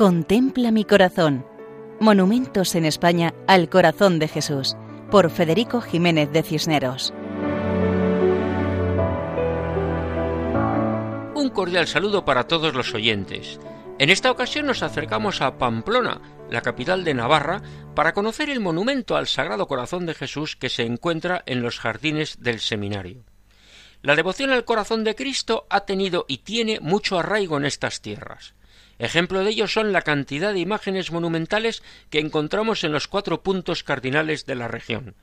Contempla mi corazón. Monumentos en España al corazón de Jesús, por Federico Jiménez de Cisneros. Un cordial saludo para todos los oyentes. En esta ocasión nos acercamos a Pamplona, la capital de Navarra, para conocer el monumento al Sagrado Corazón de Jesús que se encuentra en los jardines del seminario. La devoción al corazón de Cristo ha tenido y tiene mucho arraigo en estas tierras. Ejemplo de ello son la cantidad de imágenes monumentales que encontramos en los cuatro puntos cardinales de la región,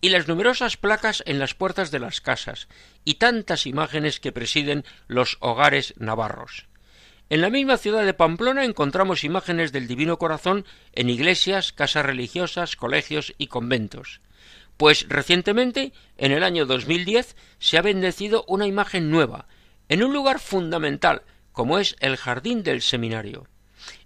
y las numerosas placas en las puertas de las casas, y tantas imágenes que presiden los hogares navarros. En la misma ciudad de Pamplona encontramos imágenes del Divino Corazón en iglesias, casas religiosas, colegios y conventos. Pues recientemente, en el año 2010, se ha bendecido una imagen nueva, en un lugar fundamental como es el jardín del seminario.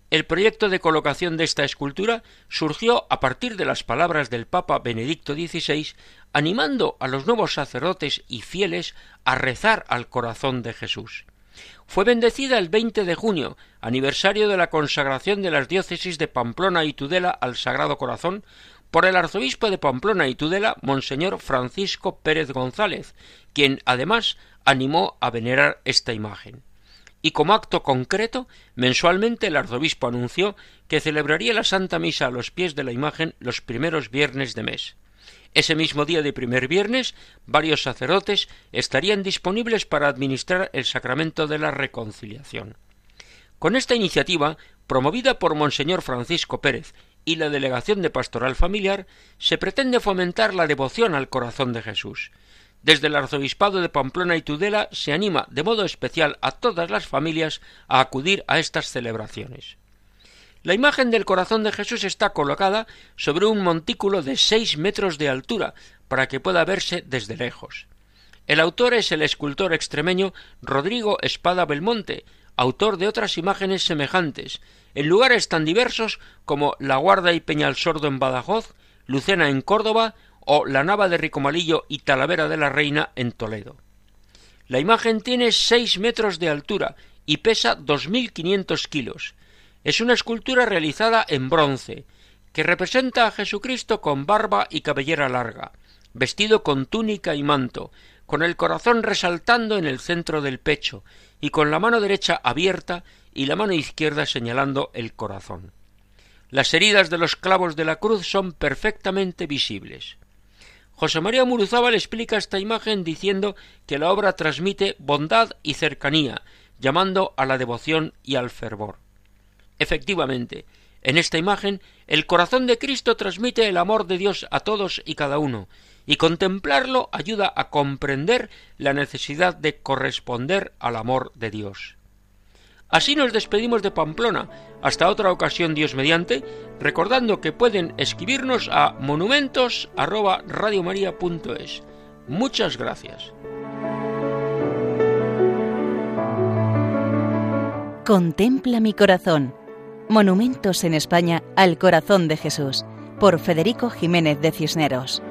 El proyecto de colocación de esta escultura surgió a partir de las palabras del Papa Benedicto XVI, animando a los nuevos sacerdotes y fieles a rezar al corazón de Jesús. Fue bendecida el 20 de junio, aniversario de la consagración de las diócesis de Pamplona y Tudela al Sagrado Corazón, por el arzobispo de Pamplona y Tudela, Monseñor Francisco Pérez González, quien además animó a venerar esta imagen y como acto concreto, mensualmente el arzobispo anunció que celebraría la Santa Misa a los pies de la imagen los primeros viernes de mes. Ese mismo día de primer viernes, varios sacerdotes estarían disponibles para administrar el sacramento de la reconciliación. Con esta iniciativa, promovida por Monseñor Francisco Pérez y la Delegación de Pastoral Familiar, se pretende fomentar la devoción al corazón de Jesús, desde el arzobispado de Pamplona y Tudela se anima de modo especial a todas las familias a acudir a estas celebraciones. La imagen del corazón de Jesús está colocada sobre un montículo de seis metros de altura para que pueda verse desde lejos. El autor es el escultor extremeño Rodrigo Espada Belmonte, autor de otras imágenes semejantes, en lugares tan diversos como La Guarda y Peñalsordo en Badajoz, Lucena en Córdoba o la Nava de Ricomalillo y Talavera de la Reina en Toledo. La imagen tiene seis metros de altura y pesa dos mil quinientos kilos. Es una escultura realizada en bronce, que representa a Jesucristo con barba y cabellera larga, vestido con túnica y manto, con el corazón resaltando en el centro del pecho, y con la mano derecha abierta y la mano izquierda señalando el corazón. Las heridas de los clavos de la cruz son perfectamente visibles. José María Muruzábal explica esta imagen diciendo que la obra transmite bondad y cercanía, llamando a la devoción y al fervor. Efectivamente, en esta imagen el corazón de Cristo transmite el amor de Dios a todos y cada uno, y contemplarlo ayuda a comprender la necesidad de corresponder al amor de Dios. Así nos despedimos de Pamplona. Hasta otra ocasión, Dios mediante, recordando que pueden escribirnos a monumentos@radiomaria.es. Muchas gracias. Contempla mi corazón. Monumentos en España al corazón de Jesús, por Federico Jiménez de Cisneros.